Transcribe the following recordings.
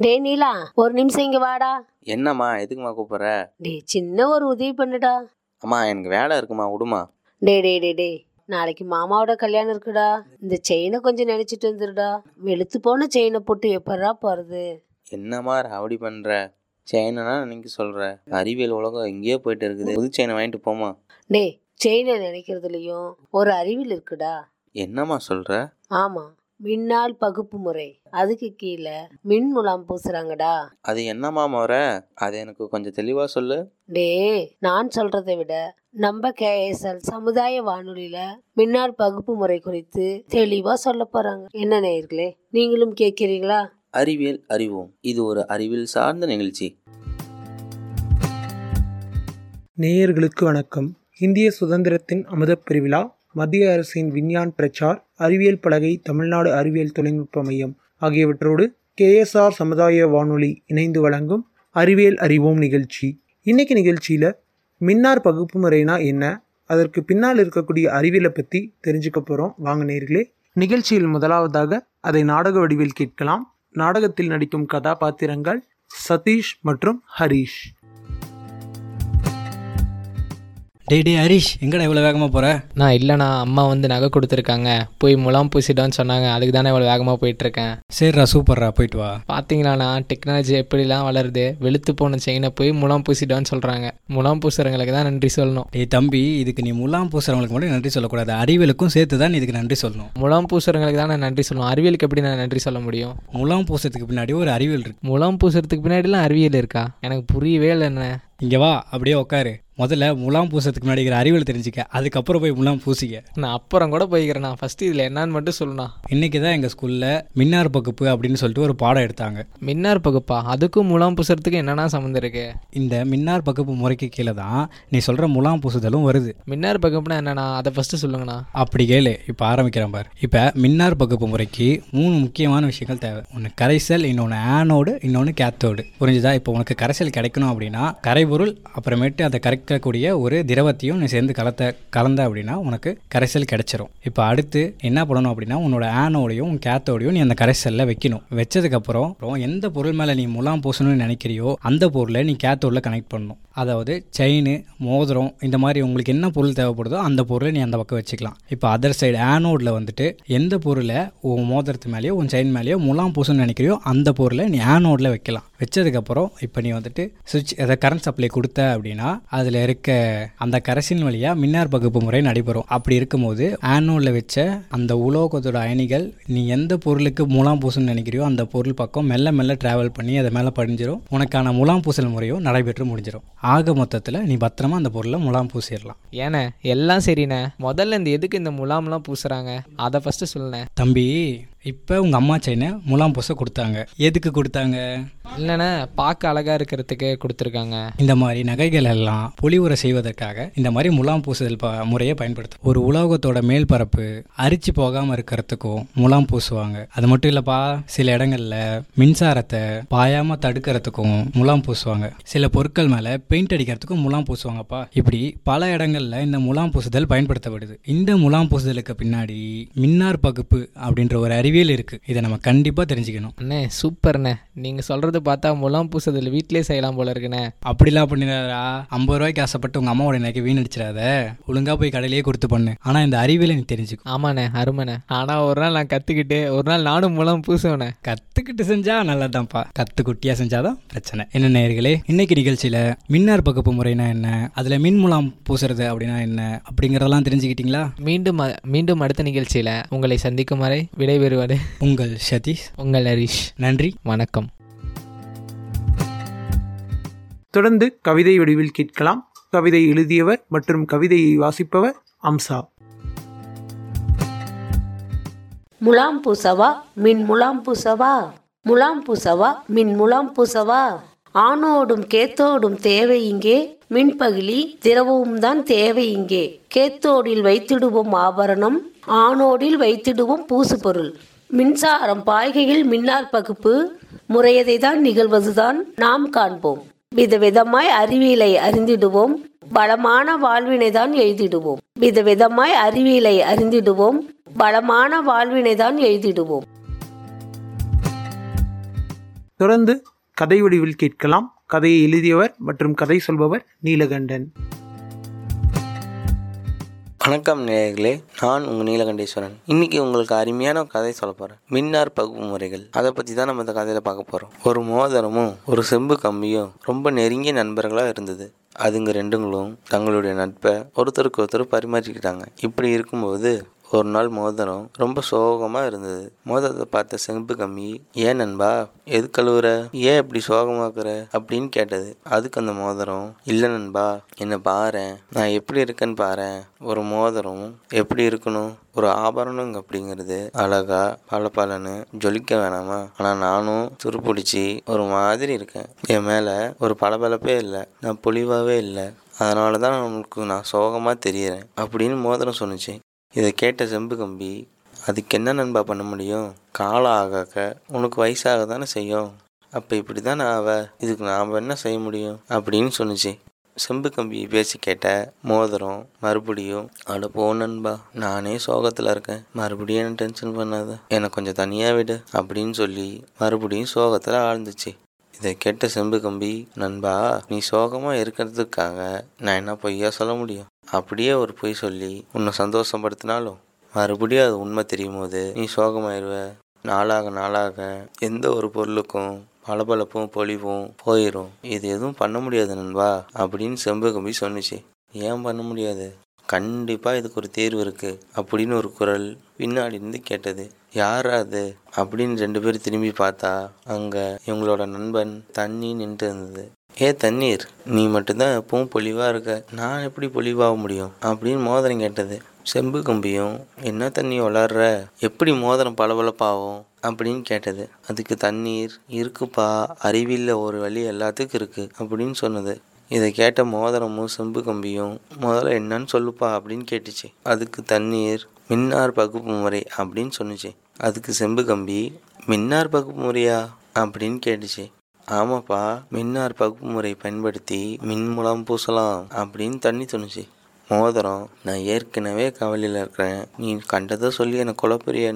டேய் நீலா ஒரு நிமிஷம் இங்க வாடா. என்னம்மா எதுக்குமா கூப்பிட்ற? டேய் சின்ன ஒரு உதவி பண்ணுடா. அம்மா எனக்கு வேலை இருக்குமா விடுமா? டேய் டேய் டேய் டேய் நாளைக்கு மாமாவோட கல்யாணம் இருக்குடா. இந்த செயினை கொஞ்சம் நினைச்சிட்டு வந்துருடா. வெளுத்து போன செயினை போட்டு எப்படா போறது? என்னம்மா ராவடி பண்ற? செயினா நீங்க சொல்ற? அறிவியல் உலகம் எங்கேயோ போயிட்டு இருக்குது. புது செயினை வாங்கிட்டு போமா டேய் செயினை நினைக்கிறதுலயும் ஒரு அறிவில் இருக்குடா. என்னம்மா சொல்ற? ஆமா. மின்னால் பகுப்பு முறை. அதுக்கு கீழே மின் முலாம் பூசுறாங்கடா. அது என்னம்மா முறை? அது எனக்கு கொஞ்சம் தெளிவா சொல்லு. டேய் நான் சொல்றதை விட நம்ம கேஎஸ்எல் சமுதாய வானொலியில மின்னார் பகுப்பு முறை குறித்து தெளிவா சொல்ல போறாங்க. என்ன நேயர்களே நீங்களும் கேட்கிறீங்களா? அறிவியல் அறிவோம். இது ஒரு அறிவியல் சார்ந்த நிகழ்ச்சி. நேயர்களுக்கு வணக்கம். இந்திய சுதந்திரத்தின் அமுதப் பெருவிழா மத்திய அரசின் விஞ்ஞான் பிரச்சார் அறிவியல் பலகை தமிழ்நாடு அறிவியல் தொழில்நுட்ப மையம் ஆகியவற்றோடு கேஎஸ்ஆர் சமுதாய வானொலி இணைந்து வழங்கும் அறிவியல் அறிவோம் நிகழ்ச்சி. இன்னைக்கு நிகழ்ச்சியில் மின்னார் பகுப்பு முறைனா என்ன? அதற்கு பின்னால் இருக்கக்கூடிய அறிவியலை பற்றி தெரிஞ்சுக்க போகிறோம் வாங்க நேர்களே நிகழ்ச்சியில் முதலாவதாக அதை நாடக வடிவில் கேட்கலாம். நாடகத்தில் நடிக்கும் கதாபாத்திரங்கள் சதீஷ் மற்றும் ஹரீஷ். டேய் டேய் ஹரிஷ் எங்கடா இவ்வளோ வேகமாக போகிற நான் இல்லைண்ணா அம்மா வந்து நகை கொடுத்துருக்காங்க. போய் முலாம் பூசிட்டான்னு சொன்னாங்க. அதுக்கு தானே இவ்வளோ வேகமாக போயிட்டுருக்கேன். சரிடா சூப்பர்ரா போயிட்டு வா. பார்த்தீங்களாண்ணா டெக்னாலஜி எப்படிலாம் வளருது? வெளுத்து போன செயினை போய் முலாம் பூசிட்டான்னு சொல்கிறாங்க முலாம் பூசுறவங்களுக்கு தான் நன்றி சொல்லணும். டேய் தம்பி இதுக்கு நீ முலாம் பூசுறவங்களுக்கு மட்டும் நன்றி சொல்லக்கூடாது. அறிவியலுக்கும் சேர்த்து தான் இதுக்கு நன்றி சொல்லணும். முலாம் பூசுறவங்களுக்கு தான் நான் நன்றி சொல்லணும். அறிவியலுக்கு எப்படி நான் நன்றி சொல்ல முடியும்? முலாம் பூசத்துக்கு பின்னாடி ஒரு அறிவியல் இருக்கு. முலாம் பூசுறதுக்கு பின்னாடிலாம் அறிவியல் இருக்கா? எனக்கு புரியவே இல்லை என்ன இங்கே வா அப்படியே உட்காரு முதல்ல முலாம் பூசத்துக்கு முன்னாடி அறிவியல் தெரிஞ்சுக்க. அதுக்கப்புறம் போய் முலாம் பூசிக்க. நான் அப்புறம் கூட போய்க்கிறேண்ணா ஃபஸ்ட்டு இதில் என்னன்னு மட்டும் சொல்லுண்ணா. இன்னைக்கு தான் எங்கள் ஸ்கூலில் மின்னார் பகுப்பு அப்படின்னு சொல்லிட்டு ஒரு பாடம் எடுத்தாங்க. மின்னார் பகுப்பா? அதுக்கும் முலாம் பூசுறதுக்கு என்னென்ன சம்மந்தம் இருக்கு? இந்த மின்னார் பகுப்பு முறைக்கு கீழே தான் நீ சொல்கிற முலாம் பூசுதலும் வருது. மின்னார் பகுப்புனா என்னண்ணா? அதை ஃபஸ்ட்டு சொல்லுங்கண்ணா. அப்படி கேளு இப்போ ஆரம்பிக்கிறேன் பார். இப்போ மின்னார் பகுப்பு முறைக்கு மூணு முக்கியமான விஷயங்கள் தேவை. ஒன்று கரைசல் இன்னொன்று ஆனோடு இன்னொன்று கேத்தோடு. புரிஞ்சுதா? இப்போ உனக்கு கரைசல் கிடைக்கணும் அப்படின்னா கரைபொருள் அப்புறமேட்டு அதை கரைக்கக்கூடிய ஒரு திரவத்தையும் நீ சேர்ந்து கலத்த கலந்த அப்படின்னா உனக்கு கரைசல் கிடைச்சிரும். இப்போ அடுத்து என்ன பண்ணணும் அப்படின்னா உன்னோட ஆனோடையும் உன் கேத்தோடையும் நீ அந்த கரைசலில் வைக்கணும். வச்சதுக்கப்புறம் அப்புறம் எந்த பொருள் மேலே நீ முலாம் பூசணும்னு நினைக்கிறியோ அந்த பொருளை நீ கேத்தோடில் கனெக்ட் பண்ணணும். அதாவது செயின் மோதிரம் இந்த மாதிரி உங்களுக்கு என்ன பொருள் தேவைப்படுதோ அந்த பொருளை நீ அந்த பக்கம் வச்சுக்கலாம். இப்போ அதர் சைடு ஆனோடில் வந்துட்டு எந்த பொருளை உன் மோதிரத்து மேலேயோ உன் செயின் மேலேயோ முலாம் பூசணும்னு நினைக்கிறியோ அந்த பொருளை நீ ஆனோடில் வைக்கலாம். வச்சதுக்கப்புறம் இப்போ நீ வந்துட்டு சுவிட்ச் அதை கரண்ட் சப்ளை கொடுத்த அப்படின்னா அதில் இருக்க அந்த கரசின் வழியாக மின்னார் பகுப்பு முறை நடைபெறும். அப்படி இருக்கும்போது ஆனோடில் வச்ச அந்த உலோகத்தோட அயனிகள் நீ எந்த பொருளுக்கு முலாம் பூசணும்னு நினைக்கிறியோ அந்த பொருள் பக்கம் மெல்ல மெல்ல டிராவல் பண்ணி அதை மேலே படிஞ்சிரும். உனக்கான முலாம் பூசல் முறையும் நடைபெற்று முடிஞ்சிடும் ஆக மொத்தத்தில் நீ பத்திரமா அந்த பொருளை முலாம் பூசிடலாம் ஏண்ணே எல்லாம் சரிண்ணே முதல்ல இந்த எதுக்கு இந்த முலாம்லாம் பூசுறாங்க? அதை ஃபஸ்ட்டு சொல்லுண்ணே தம்பி இப்போ உங்கள் அம்மா செயினை முலாம் பூச கொடுத்தாங்க. எதுக்கு கொடுத்தாங்க? இல்லைண்ணே பார்க்க அழகாக இருக்கிறதுக்கு கொடுத்துருக்காங்க. இந்த மாதிரி நகைகள் எல்லாம் பொலிவுரை செய்வதற்காக இந்த மாதிரி முலாம் பூசுதல் ப முறையை பயன்படுத்தும் ஒரு உலோகத்தோட மேல் பரப்பு அரிச்சு போகாமல் இருக்கிறதுக்கும் முலாம் பூசுவாங்க. அது மட்டும் இல்லைப்பா சில இடங்கள்ல மின்சாரத்தை பாயாமல் தடுக்கிறதுக்கும் முலாம் பூசுவாங்க. சில பொருட்கள் மேலே பெயிண்ட் அடிக்கிறதுக்கும் முலாம் பூசுவாங்கப்பா. இப்படி பல இடங்கள்ல இந்த முலாம் பூசுதல் பயன்படுத்தப்படுது. இந்த முலாம் பூசுதலுக்கு பின்னாடி மின்னார் பகுப்பு அப்படின்ற ஒரு அறிவியல் இருக்கு. இதை நம்ம கண்டிப்பாக தெரிஞ்சுக்கணும். அண்ணே சூப்பர்ண்ணே. நீங்கள் சொல்கிறது பார்த்தா முலாம் பூசுதல் வீட்டிலே செய்யலாம் போல இருக்குண்ணே. அப்படிலாம் பண்ணிடாதா ஐம்பது ரூபாய்க்கு ஆசைப்பட்டு உங்க அம்மாவோட நகையை வீணடிச்சிடாத ஒழுங்கா போய் கடையிலேயே கொடுத்து பண்ணு. ஆனா இந்த அறிவியலை நீ தெரிஞ்சுக்கும் ஆமாண்ணே அருமைண்ணே. ஆனால் ஒரு நாள் நான் கற்றுக்கிட்டு ஒரு நாள் நானும் முலாம் பூசுவேண்ணே. கத்துக்கிட்டு செஞ்சா நல்லதான்ப்பா. கத்து குட்டியா செஞ்சாதான் பிரச்சனை. என்ன நேயர்களே இன்னைக்கு நிகழ்ச்சியில மின்னார் பகுப்பு முறைனா என்ன? அதுல மின் முலாம் பூசுறது அப்படின்னா என்ன? அப்படிங்கறதெல்லாம் தெரிஞ்சுக்கிட்டீங்களா? மீண்டும் மீண்டும் அடுத்த நிகழ்ச்சியில் உங்களை சந்திக்கும் வரை விடைபெறுவது உங்கள் சதீஷ். உங்கள் ஹரிஷ். நன்றி. வணக்கம். தொடர்ந்து கவிதை வடிவில் கேட்கலாம். கவிதை எழுதியவர் மற்றும் கவிதையை வாசிப்பவர் அம்சா. முலாம் பூசவா மின் முலாம் பூசவா. முலாம் பூசவா மின் முலாம் பூசவா. ஆணோடும் கேத்தோடும் தேவை இங்கே. மின்பகிலி திரவமும் தான் தேவை இங்கே. கேத்தோடில் வைத்திடுவோம் ஆபரணம் ஆணோடில் வைத்திடுவோம் பூசு பொருள் மின்சாரம் பாய்கையில் மின்னார் பகுப்பு முறையதை தான் நிகழ்வதுதான் நாம் காண்போம். விதவிதமாய் அறிவியலை அறிந்திடுவோம். பலமான வாழ்வினை தான் எழுதிடுவோம் விதவிதமாய் அறிவியலை அறிந்திடுவோம். பலமான வாழ்வினை தான் எழுதிடுவோம் தொடர்ந்து கதை வடிவில் கேட்கலாம். கதையை எழுதியவர் மற்றும் கதை சொல்பவர் நீலகண்டன். வணக்கம் நேயர்களே நான் உங்கள் நீலகண்டேஸ்வரன். இன்னைக்கு உங்களுக்கு அருமையான ஒரு கதை சொல்ல போகிறேன் மின்னார் பகுப்பு முறைகள். அதை பற்றி தான் நம்ம இந்த கதையில் பார்க்க போகிறோம் ஒரு மோதிரமும் ஒரு செம்பு கம்பியும் ரொம்ப நெருங்கிய நண்பர்களாக இருந்தது. அதுங்க ரெண்டுங்களும் தங்களுடைய நட்பை ஒருத்தருக்கு ஒருத்தர் பரிமாறிக்கிட்டாங்க. இப்படி இருக்கும்போது ஒரு நாள் மோதிரம் ரொம்ப சோகமாக இருந்தது. மோதிரத்தை பார்த்த செம்பு கம்மி ஏன் நண்பா எது கழுவுற? ஏன் இப்படி சோகமாக்குற? அப்படின்னு கேட்டது. அதுக்கு அந்த மோதிரம். இல்லை நண்பா என்னை பாரேன். நான் எப்படி இருக்கேன்னு பாரேன். ஒரு மோதிரம் எப்படி இருக்கணும்? ஒரு ஆபரணம் அப்படிங்கிறது அழகா பல பலன்னு ஜொலிக்க வேணாமா? ஆனால் நானும் துருப்பிடிச்சி ஒரு மாதிரி இருக்கேன். என் மேலே ஒரு பளபளப்பே இல்லை. நான் பொலிவாகவே இல்லை. அதனால தான் உனக்கு நான் சோகமாக தெரியறேன். அப்படின்னு மோதிரம் சொன்னிச்சு. இதை கேட்ட செம்பு கம்பி அதுக்கு என்ன நண்பா பண்ண முடியும்? காலம் ஆகாக்க உனக்கு வயசாக தானே செய்யும்? அப்போ இப்படி தானே ஆவ? இதுக்கு நாம் என்ன செய்ய முடியும்? அப்படின்னு சொன்னிச்சு. செம்பு கம்பி பேசி கேட்ட மோதிரம் மறுபடியும் அட போ நண்பா நானே சோகத்தில் இருக்கேன். மறுபடியும் என்ன டென்ஷன் பண்ணாத? என்னை கொஞ்சம் தனியாக விடு அப்படின்னு சொல்லி மறுபடியும் சோகத்தில் ஆழ்ந்துச்சு. இதை கேட்ட செம்பு கம்பி நண்பா நீ சோகமாக இருக்கிறதுக்காக நான் என்ன பொய்யா சொல்ல முடியும்? அப்படியே ஒரு பொய் சொல்லி உன்னை சந்தோஷப்படுத்தினாலும் மறுபடியும் அது உண்மை தெரியும் போது நீ சோகமாயிருவ. நாளாக நாளாக எந்த ஒரு பொருளுக்கும் பளபளப்பும் பொழிவும் போயிடும் இது எதுவும் பண்ண முடியாது நண்பா அப்படின்னு செம்பு கம்பி சொன்னுச்சு. ஏன் பண்ண முடியாது? கண்டிப்பாக இதுக்கு ஒரு தேர்வு இருக்குது அப்படின்னு ஒரு குரல் பின்னாடி இருந்து கேட்டது. யார் அது அப்படின்னு ரெண்டு பேரும் திரும்பி பார்த்தா அங்கே இவங்களோட நண்பன் தண்ணி நின்று இருந்தது. ஏ தண்ணீர் நீ மட்டும்தான் எப்பவும் பொலிவாக இருக்க. நான் எப்படி பொலிவாக முடியும்? அப்படின்னு மோதிரம் கேட்டது. செம்பு கம்பியும் என்ன தண்ணி வளர்ற? எப்படி மோதிரம் பளபளப்பாகும்? அப்படின்னு கேட்டது. அதுக்கு தண்ணீர் இருக்குப்பா. அறிவியலில் ஒரு வழி எல்லாத்துக்கும் இருக்குது அப்படின்னு சொன்னது. இதை கேட்ட மோதிரமும் செம்பு கம்பியும் முதல்ல என்னன்னு சொல்லுப்பா அப்படின்னு கேட்டுச்சு. அதுக்கு தண்ணீர் மின்னார் பகுப்பு முறை அப்படின்னு சொன்னுச்சு. அதுக்கு செம்பு கம்பி. மின்னார் பகுப்பு முறையா? அப்படின்னு கேட்டுச்சு. ஆமாப்பா மின்னார் பகுப்பு முறை பயன்படுத்தி மின் மூலம் பூசலாம் அப்படின்னு தண்ணி சொன்னுச்சு மோதிரம் நான் ஏற்கனவே கவலையில் இருக்கிறேன். நீ கண்டதை சொல்லி என்னை குழப்பரிய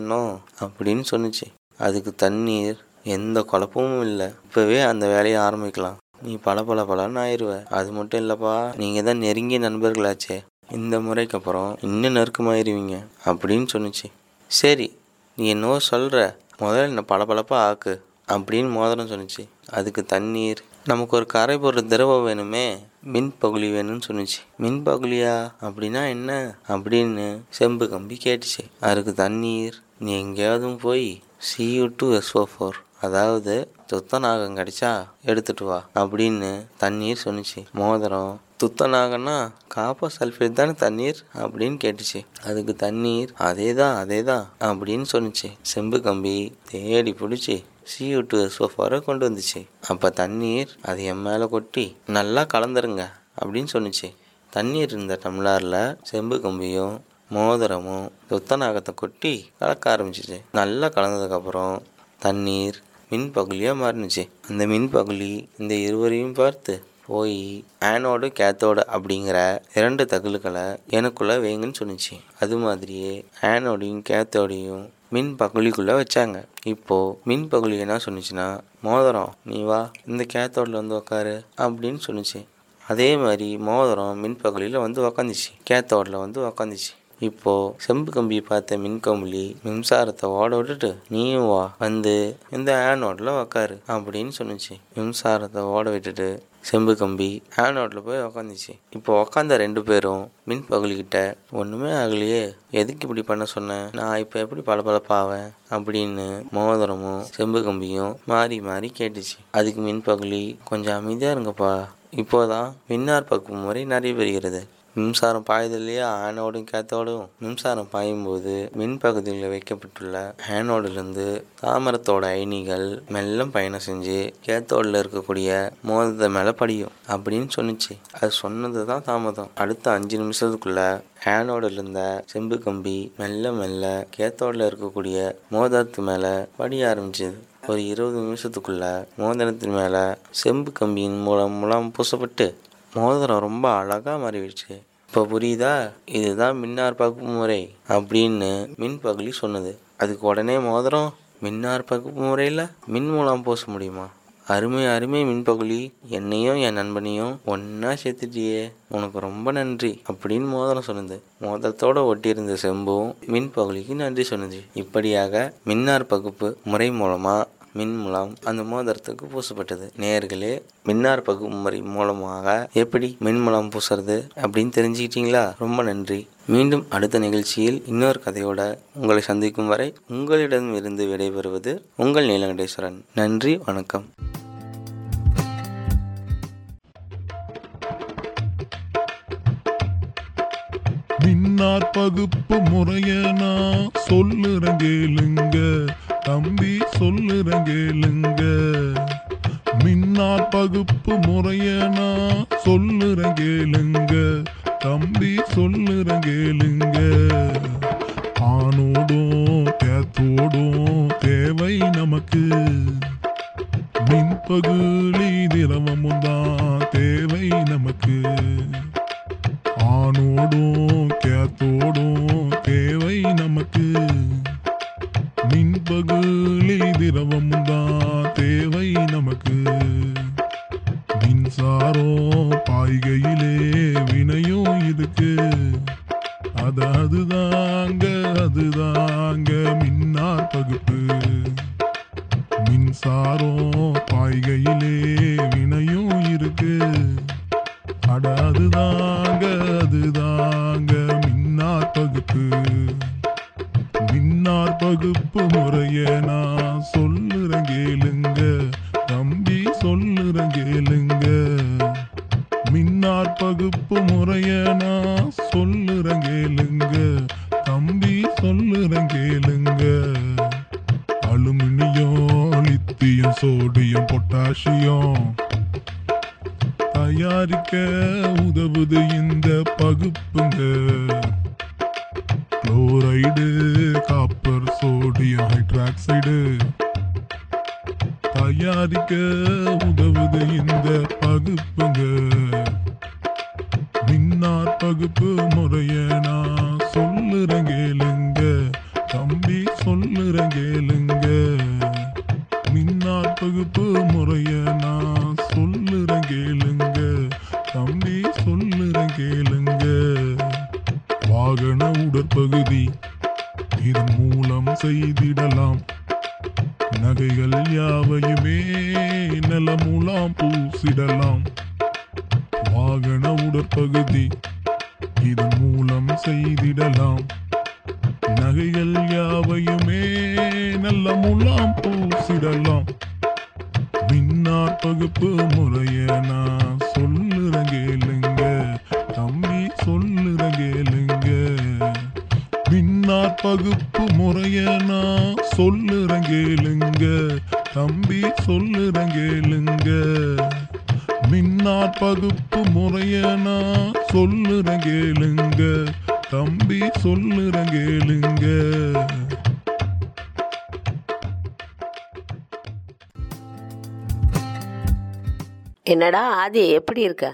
அப்படின்னு சொன்னுச்சு. அதுக்கு தண்ணீர் எந்த குழப்பமும் இல்லை. இப்போவே அந்த வேலையை ஆரம்பிக்கலாம். நீ பல பல பலன்னு ஆயிடுவ அது மட்டும் இல்லைப்பா நீங்கள் தான் நெருங்கிய நண்பர்களாச்சே. இந்த முறைக்கு அப்புறம் இன்னும் நெருக்கமாயிருவீங்க அப்படின்னு சொன்னுச்சு. சரி நீ என்னவோ சொல்கிற முதல்ல என்ன பளபளப்பாக ஆக்கு அப்படின்னு மோதிரம் சொன்னிச்சு. அதுக்கு தண்ணீர். நமக்கு ஒரு கரை போடுற திரவம் வேணுமே மின் பகுலி வேணும்னு சொன்னிச்சு. மின் பகுலியா? அப்படின்னா என்ன? அப்படின்னு செம்பு கம்பி கேட்டுச்சு. அதுக்கு தண்ணீர். நீ எங்கேயாவது போய் சியூ டூ எஸ்ஓ ஃபோர் அதாவது துத்தநாகம் கிடைச்சா எடுத்துட்டு வா அப்படின்னு தண்ணீர் சொன்னிச்சு. மோதிரம் துத்தநாகம்னா காப்பர் சல்ஃபேட் தானே தண்ணீர்? அப்படின்னு கேட்டுச்சு. அதுக்கு தண்ணீர் அதே தான் அதே தான் அப்படின்னு சொன்னிச்சு. செம்பு கம்பி தேடி பிடிச்சி சியூ டூ சோஃபாரை கொண்டு வந்துச்சு. அப்போ தண்ணீர் அது என் மேலே கொட்டி நல்லா கலந்துருங்க அப்படின்னு சொன்னுச்சு. தண்ணீர் இருந்த டம்ளாரில் செம்பு கம்பியும் மோதிரமும் துத்தநாகத்தை கொட்டி கலக்க ஆரம்பிச்சிச்சு. நல்லா கலந்ததுக்கப்புறம் தண்ணீர் மின் பகுலியாக மாறினுச்சு. அந்த மின் பகுலி இந்த இருவரையும் பார்த்து போய் ஆனோடு கேத்தோடு அப்படிங்கிற இரண்டு தகவல்களை எனக்குள்ளே வைங்கன்னு சொன்னிச்சு. அது மாதிரியே ஆனோடையும் கேத்தோடையும் மின் பகுலிக்குள்ளே வச்சாங்க. இப்போது மின் பகுலி என்ன சொன்னிச்சுன்னா மோதிரம். நீ வா இந்த கேத்தோடில் வந்து உக்காரு அப்படின்னு சொன்னிச்சு. அதே மாதிரி மோதிரம் மின் பகுலியில் வந்து உக்காந்துச்சு. கேத்தோடில் வந்து உக்காந்துச்சு. இப்போ செம்பு கம்பியை பார்த்த மின்கம்பளி மின்சாரத்தை ஓட விட்டுட்டு நீயும் வா வந்து இந்த ஆனோடில் உக்காரு அப்படின்னு சொன்னிச்சு. மின்சாரத்தை ஓட விட்டுட்டு செம்பு கம்பி ஆனோட்டில் போய் உக்காந்துச்சு. இப்போ உக்காந்த ரெண்டு பேரும் மின் பகுலிக்கிட்ட ஒன்றுமே ஆகலையே எதுக்கு இப்படி பண்ண சொன்னேன் நான் இப்போ எப்படி பளபளப்பாவேன் அப்படின்னு மோதிரமும் செம்பு கம்பியும் மாறி மாறி கேட்டுச்சு. அதுக்கு மின் பகுலி கொஞ்சம் அமைதியாக இருங்கப்பா. இப்போதான் மின்னார் பக்குவம் முறை நடைபெறுகிறது மின்சாரம் பாயுதல்லையா ஆனோடும் கேத்தோடும் மின்சாரம் பாயும்போது மின் பகுதியில் வைக்கப்பட்டுள்ள ஆனோடிலிருந்து தாமரத்தோட அயனிகள் மெல்ல பயணம் செஞ்சு கேத்தோடில் இருக்கக்கூடிய மோதத்தை மேலே படியும் அப்படின்னு சொன்னுச்சு. அது சொன்னது தான் தாமதம். அடுத்த அஞ்சு நிமிஷத்துக்குள்ள ஆனோடில் இருந்த செம்பு கம்பி மெல்ல மெல்ல கேத்தோடில் இருக்கக்கூடிய மோதிரத்து மேலே படிய ஆரம்பிச்சது. ஒரு இருபது நிமிஷத்துக்குள்ள மோதிரத்தின் மேலே செம்பு கம்பியின் மூலம் மூலம் பூசப்பட்டு மோதிரம் ரொம்ப அழகாக மாறிடுச்சு. இப்போ புரியுதா? இதுதான் மின்னார் பகுப்பு முறை அப்படின்னு மின் பகுலி சொன்னது. அதுக்கு உடனே மோதிரம் மின்னார் பகுப்பு முறையில் மின் மூலம் பூச முடியுமா? அருமை அருமை மின்பகுலி என்னையும் என் நண்பனையும் ஒன்றா சேர்த்துட்டியே. உனக்கு ரொம்ப நன்றி அப்படின்னு மோதிரம் சொன்னது. மோதிரத்தோட ஒட்டியிருந்த செம்பும் மின்பகுலிக்கு நன்றி சொன்னது. இப்படியாக மின்னார் பகுப்பு முறை மூலமாக மின் மூலம் அந்த மோதிரத்துக்கு பூசப்பட்டது. நேர்களே மின்னார் பகுப்பு முறை மூலமாக எப்படி மின் மூலம் பூசுறது அப்படின்னு தெரிஞ்சுக்கிட்டீங்களா? ரொம்ப நன்றி. மீண்டும் அடுத்த நிகழ்ச்சியில் இன்னொரு கதையோட உங்களை சந்திக்கும் வரை உங்களிடமிருந்து விடைபெறுவது உங்கள் நீலகண்டேஸ்வரன். நன்றி வணக்கம். மின்னார் பகுப்பு முறைய நான் சொல்லுறேன் கேளுங்க. தம்பி சொல்லுறேன் கேளுங்க. மின்னார் பகுப்பு முறையனா சொல்லுற கேளுங்க. தம்பி சொல்லுற கேளுங்க. ஆணோடும் தேத்தோடும் தேவை நமக்கு. மின்பகுளி திரவமும் தான். அதுதாங்க அதுதாங்க மின்னார் பகுப்பு. மின்சாரம் பாய்கையிலே வினையும் இருக்கு. அட அதுதாங்க அதுதாங்க மின்னார் பகுப்பு. மின்னார் பகுப்பு முறைய நான் சொல்லுறேன் கேளுங்க. தயாரிக்க உதவுது இந்த பகுப்புங்க. குளோரைடு காப்பர் சோடியம் ஹைட்ராக்சைடு தயாரிக்க உதவுது இந்த பகுப்புங்க. மின்னார் பகுப்பு முறைய நான் சொல்லுறேன் இதன் மூலம் செய்திடலாம். நகைகள் யாவையுமே நல மூலம் பூசிடலாம். வாகன உடற்பகுதி இதன் மூலம் செய்திடலாம். நகைகள் யாவையுமே நல்ல முலாம் பூசிடலாம். மின்னார் பகுப்பு முறைய நான் பகுப்பு முறைய நான் சொல்லுறேன் கேளுங்க. தம்பி சொல்லுறேன் கேளுங்க. மின்னார் பகுப்பு முறைய நான் சொல்லுறேன் கேளுங்க. தம்பி சொல்லுறேன் கேளுங்க. என்னடா ஆதி எப்படி இருக்க?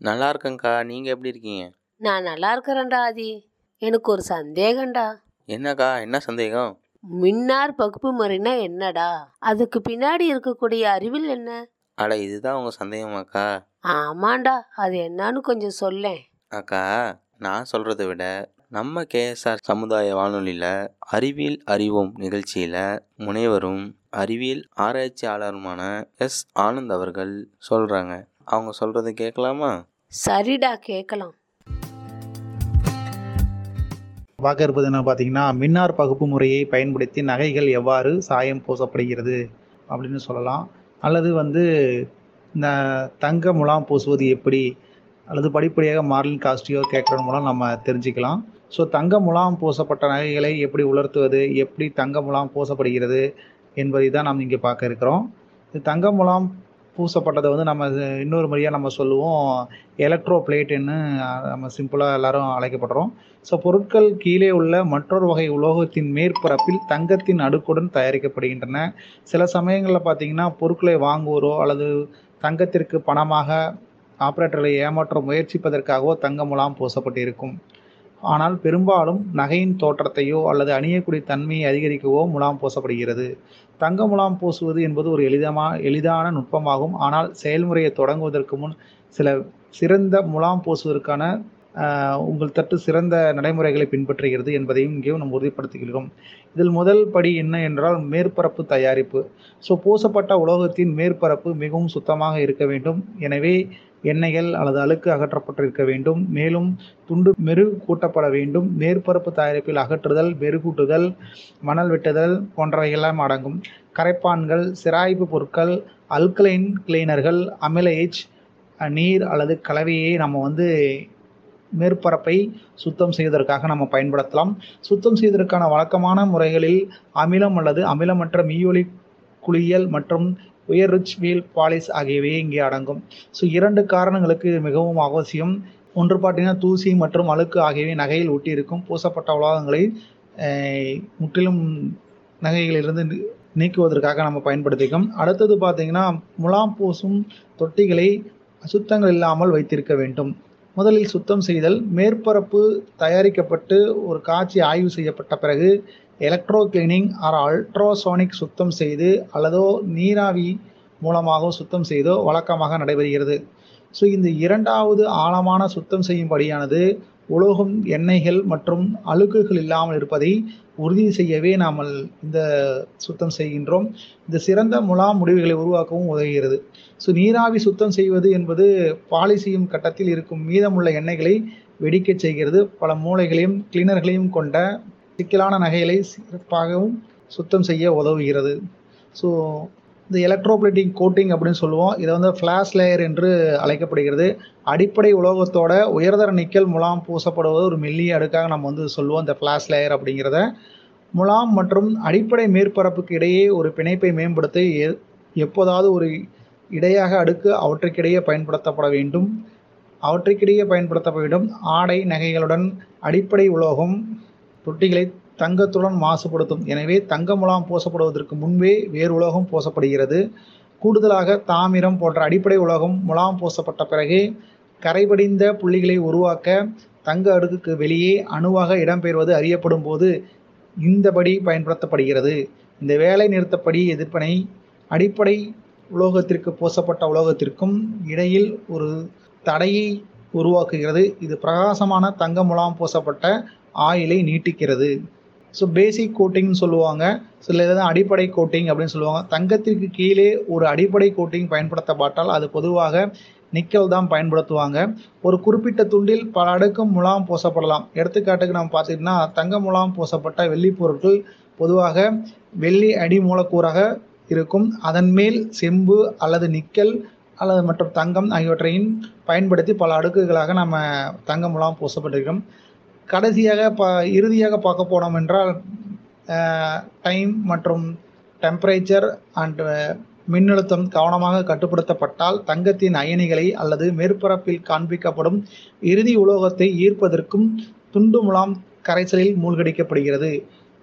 நல்லா இருக்கேங்க்கா நீங்கள் எப்படி இருக்கீங்க? நான் நல்லா இருக்கிறேன்டா ஆதி. எனக்கு ஒரு சந்தேகம்டா. என்னக்கா என்ன சந்தேகம்? மின்னார் பகுப்பு முறைனா என்னடா? அதுக்கு பின்னாடி இருக்கக்கூடிய அறிவில் என்ன? அட இதுதான் உங்கள் சந்தேகமாக்கா ஆமாண்டா அது என்னன்னு கொஞ்சம் சொல்லேன். அக்கா நான் சொல்கிறத விட நம்ம கேஎஸ்ஆர் சமுதாய வானொலியில் அறிவியல் அறிவோம் நிகழ்ச்சியில் முனைவரும் அறிவியல் ஆராய்ச்சியாளருமான எஸ். ஆனந்த் அவர்கள் சொல்கிறாங்க அவங்க சொல்கிறத கேட்கலாமா? சரிடா கேட்கலாம். பார்க்க இருப்பது என்ன பார்த்தீங்கன்னா மின்னார் பகுப்பு முறையை பயன்படுத்தி நகைகள் எவ்வாறு சாயம் பூசப்படுகிறது அப்படின்னு சொல்லலாம். அல்லது வந்து இந்த தங்க முலாம் பூசுவது எப்படி? அல்லது படிப்படியாக மார்லின் காஸ்டியோ கேட்கறது மூலம் நம்ம தெரிஞ்சுக்கலாம். ஸோ தங்க முலாம் பூசப்பட்ட நகைகளை எப்படி உலர்த்துவது? எப்படி தங்க முலாம் பூசப்படுகிறது? என்பதை தான் நாம் இங்கே பார்க்க இருக்கிறோம். இது தங்க முலாம் பூசப்பட்டதை வந்து நம்ம இன்னொரு முறையாக நம்ம சொல்லுவோம். எலக்ட்ரோ பிளேட்டுன்னு நம்ம சிம்பிளாக எல்லாரும் அழைக்கப்படுறோம் ஸோ பொருட்கள் கீழே உள்ள மற்றொரு வகை உலோகத்தின் மேற்பரப்பில் தங்கத்தின் அடுக்குடன் தயாரிக்கப்படுகின்றன. சில சமயங்களில் பார்த்தீங்கன்னா பொருட்களை வாங்குவோரோ அல்லது தங்கத்திற்கு பணமாக ஆப்ரேட்டர்களை ஏமாற்ற முயற்சிப்பதற்காகவோ தங்க முலாம் பூசப்பட்டிருக்கும். ஆனால் பெரும்பாலும் நகையின் தோற்றத்தையோ அல்லது அணியக்கூடிய தன்மையை அதிகரிக்கவோ முலாம் பூசப்படுகிறது. தங்க முலாம் பூசுவது என்பது ஒரு எளிதமா எளிதான நுட்பமாகும். ஆனால் செயல்முறையை தொடங்குவதற்கு முன் சில சிறந்த முலாம் பூசுவதற்கான உங்கள் தட்டு சிறந்த நடைமுறைகளை பின்பற்றுகிறது என்பதையும் இங்கே நாம் உறுதிப்படுத்துகிறோம். இதில் முதல் படி என்ன என்றால் மேற்பரப்பு தயாரிப்பு. ஸோ பூசப்பட்ட உலோகத்தின் மேற்பரப்பு மிகவும் சுத்தமாக இருக்க வேண்டும். எனவே எண்ணெய்கள் அல்லது அழுக்கு அகற்றப்பட்டிருக்க வேண்டும். மேலும் துண்டு மெருகு கூட்டப்பட வேண்டும். மேற்பரப்பு தயாரிப்பில் அகற்றுதல் மெருகூட்டுதல் மணல் வெட்டுதல் போன்றவையெல்லாம் அடங்கும். கரைப்பான்கள் சிராய்ப்பு பொருட்கள் அல்கலைன் கிளீனர்கள் அமிலேஜ் நீர் அல்லது கலவையை நம்ம வந்து மேற்பரப்பை சுத்தம் செய்வதற்காக நம்ம பயன்படுத்தலாம். சுத்தம் செய்வதற்கான வழக்கமான முறைகளில் அமிலம் அல்லது அமிலமற்ற மீயொலி குளியல் மற்றும் உயர் ரிச் வீல் பாலிஸ் ஆகியவை இங்கே அடங்கும். ஸோ இரண்டு காரணங்களுக்கு இது மிகவும் அவசியம். ஒன்று பார்த்தீங்கன்னா தூசி மற்றும் அழுக்கு ஆகியவை நகையில் ஒட்டியிருக்கும். பூசப்பட்ட உலோகங்களை முற்றிலும் நகைகளிலிருந்து நீ- நீக்குவதற்காக நம்ம பயன்படுத்திக்கும். அடுத்தது பார்த்தீங்கன்னா முலாம் பூசும் தொட்டிகளை அசுத்தங்கள் இல்லாமல் வைத்திருக்க வேண்டும். முதலில் சுத்தம் செய்தல் மேற்பரப்பு தயாரிக்கப்பட்டு ஒரு காட்சி ஆய்வு செய்யப்பட்ட பிறகு எலக்ட்ரோ கிளீனிங் ஆர் அல்ட்ராசோனிக் சுத்தம் செய்து அல்லதோ நீராவி மூலமாக சுத்தம் செய்தோ வழக்கமாக நடைபெறுகிறது. ஸோ இந்த இரண்டாவது ஆழமான சுத்தம் செய்யும்படியானது உலோகம் எண்ணெய்கள் மற்றும் அழுக்குகள் இல்லாமல் இருப்பதை உறுதி செய்யவே நாம் இந்த சுத்தம் செய்கின்றோம். இந்த சிறந்த முலாம் முடிவுகளை உருவாக்கவும் உதவுகிறது. ஸோ நீராவி சுத்தம் செய்வது என்பது பாலி செய்யும் கட்டத்தில் இருக்கும் மீதமுள்ள எண்ணெய்களை வெடிக்கச் செய்கிறது. பல மூளைகளையும் கிளீனர்களையும் கொண்ட சிக்கலான நகைகளை சிறப்பாகவும் சுத்தம் செய்ய உதவுகிறது. ஸோ இந்த எலக்ட்ரோபிளேட்டிங் கோட்டிங் அப்படின்னு சொல்லுவோம். இதை வந்து ஃப்ளாஷ் லேயர் என்று அழைக்கப்படுகிறது. அடிப்படை உலோகத்தோட உயர்தர நிக்கல் முலாம் பூசப்படுவது ஒரு மெல்லிய அடுக்காக நம்ம வந்து சொல்லுவோம் இந்த ஃப்ளாஷ் லேயர் அப்படிங்கிறத. முலாம் மற்றும் அடிப்படை மேற்பரப்புக்கு இடையே ஒரு பிணைப்பை மேம்படுத்த எ- எப்போதாவது ஒரு இடையாக அடுக்கு அவற்றுக்கிடையே பயன்படுத்தப்பட வேண்டும். அவற்றுக்கிடையே பயன்படுத்தப்பட வேண்டும். ஆடை நகைகளுடன் அடிப்படை உலோகம் தொட்டிகளை தங்கத்துடன் மாசுபடுத்தும். எனவே தங்க முலாம் பூசப்படுவதற்கு முன்பே வேறு உலோகம் பூசப்படுகிறது. கூடுதலாக தாமிரம் போன்ற அடிப்படை உலோகம் முலாம் பூசப்பட்ட பிறகு கரைபடிந்த புள்ளிகளை உருவாக்க தங்க அடுக்குக்கு வெளியே அணுவாக இடம்பெயர்வது அறியப்படும் போது இந்தபடி பயன்படுத்தப்படுகிறது. இந்த வேலை நிறுத்தப்படி எதிர்ப்பனை அடிப்படை உலோகத்திற்கு பூசப்பட்ட உலோகத்திற்கும் இடையில் ஒரு தடையை உருவாக்குகிறது. இது பிரகாசமான தங்க முலாம் பூசப்பட்ட ஆயிலை நீட்டிக்கிறது. ஸோ பேசிக் கோட்டிங்னு சொல்லுவாங்க. சில இதை அடிப்படை கோட்டிங் அப்படின்னு சொல்லுவாங்க. தங்கத்திற்கு கீழே ஒரு அடிப்படை கோட்டிங் பயன்படுத்தப்பட்டால் அது பொதுவாக நிக்கல் தான் பயன்படுத்துவாங்க. ஒரு குறிப்பிட்ட துண்டில் பல அடுக்கும் முலாம் பூசப்படலாம். எடுத்துக்காட்டுக்கு நம்ம பார்த்துக்கிட்டோம்னா தங்க முலாம் பூசப்பட்ட வெள்ளி பொருட்கள் பொதுவாக வெள்ளி அடி மூலக்கூறாக இருக்கும். அதன் மேல் செம்பு அல்லது நிக்கல் அல்லது மற்றும் தங்கம் ஆகியவற்றையும் பயன்படுத்தி பல அடுக்குகளாக நம்ம தங்க முலாம் பூசப்பட்டிருக்கிறோம். கடைசியாக ப இறுதியாக பார்க்க போனோம் என்றால் டைம் மற்றும் டெம்பரேச்சர் அண்ட் மின்னழுத்தம் கவனமாக கட்டுப்படுத்தப்பட்டால் தங்கத்தின் அயனிகளை அல்லது மேற்பரப்பில் காண்பிக்கப்படும் இறுதி உலோகத்தை ஈர்ப்பதற்கும் துண்டு முலாம் கரைசலில் மூழ்கடிக்கப்படுகிறது.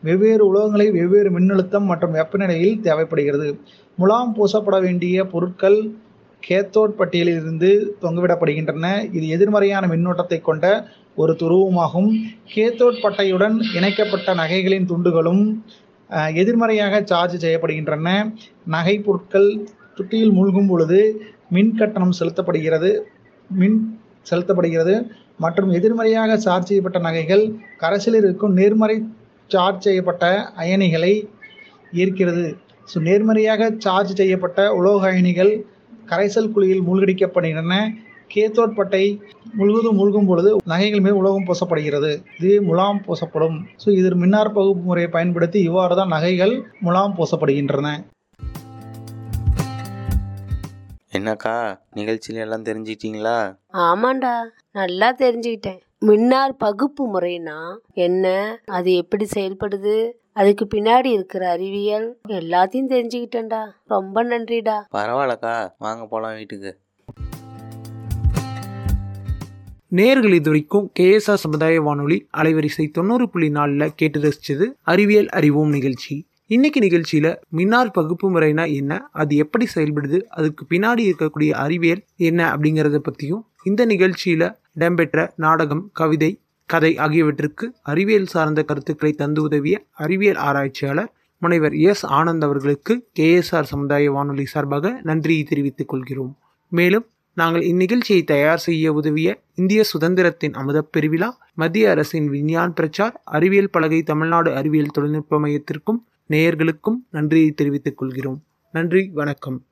வெவ்வேறு உலோகங்களை வெவ்வேறு மின்னழுத்தம் மற்றும் வெப்பநிலையில் தேவைப்படுகிறது. முலாம் பூசப்பட வேண்டிய பொருட்கள் கேத்தோட் பட்டியலிலிருந்து தொங்கவிடப்படுகின்றன. இது எதிர்மறையான மின்னோட்டத்தை கொண்ட ஒரு துருவமாகும். கேத்தோட் பட்டையுடன் இணைக்கப்பட்ட நகைகளின் துண்டுகளும் எதிர்மறையாக சார்ஜ் செய்யப்படுகின்றன. நகை பொருட்கள் சுட்டியில் மூழ்கும் பொழுது மின் கட்டணம் செலுத்தப்படுகிறது மின் செலுத்தப்படுகிறது மற்றும் எதிர்மறையாக சார்ஜ் செய்யப்பட்ட நகைகள் கரைசலில் இருக்கும் நேர்மறை சார்ஜ் செய்யப்பட்ட அயனிகளை ஈர்க்கிறது. ஸோ நேர்மறையாக சார்ஜ் செய்யப்பட்ட உலோக அயனிகள் கரைசல் குழியில் மூழ்கடிக்கப்படுகின்றன கேத்தோட் பட்டை முழுவதும் மூழ்கும் பொழுது நகைகள் மேல் உலோகம் பூசப்படுகிறது. இதுவே முலாம் பூசப்படும். ஸோ இதில் மின்னார் பகுப்பு முறையை பயன்படுத்தி இவ்வாறு தான் நகைகள் முலாம் பூசப்படுகின்றன. என்னக்கா நிகழ்ச்சியில எல்லாம் தெரிஞ்சுக்கிட்டீங்களா? ஆமாண்டா நல்லா தெரிஞ்சுக்கிட்டேன். மின்னார் பகுப்பு முறைனா என்ன? அது எப்படி செயல்படுது? அதுக்கு பின்னாடி இருக்கிற அறிவியல் எல்லாத்தையும் தெரிஞ்சுக்கிட்டேன்டா. ரொம்ப நன்றிடா. பரவாயில்லக்கா. வாங்க போலாம் வீட்டுக்கு. நேர்கள் இது வரைக்கும் கேஎஸ்ஆர் சமுதாய வானொலி அலைவரிசை தொண்ணூறு புள்ளி நாலில் கேட்டு ரசிச்சது அறிவியல் அறிவோம் நிகழ்ச்சி. இன்னைக்கு நிகழ்ச்சியில மின்னார் பகுப்பு முறைனா என்ன அது எப்படி செயல்படுது அதுக்கு பின்னாடி இருக்கக்கூடிய அறிவியல் என்ன அப்படிங்கறத பத்தியும் இந்த நிகழ்ச்சியில இடம்பெற்ற நாடகம் கவிதை கதை ஆகியவற்றிற்கு அறிவியல் சார்ந்த கருத்துக்களை தந்து உதவிய அறிவியல் ஆராய்ச்சியாளர் முனைவர் எஸ் ஆனந்த் அவர்களுக்கு கேஎஸ்ஆர் சமுதாய வானொலி சார்பாக நன்றியை தெரிவித்துக் கொள்கிறோம். மேலும் நாங்கள் இந்நிகழ்ச்சியை தயார் செய்ய உதவிய இந்திய சுதந்திரத்தின் அமுதப் பெருவிழா மத்திய அரசின் விஞ்ஞான் பிரச்சார் அறிவியல் பலகை தமிழ்நாடு அறிவியல் தொழில்நுட்ப மையத்திற்கும் நேயர்களுக்கும் நன்றியை தெரிவித்துக் கொள்கிறோம். நன்றி வணக்கம்.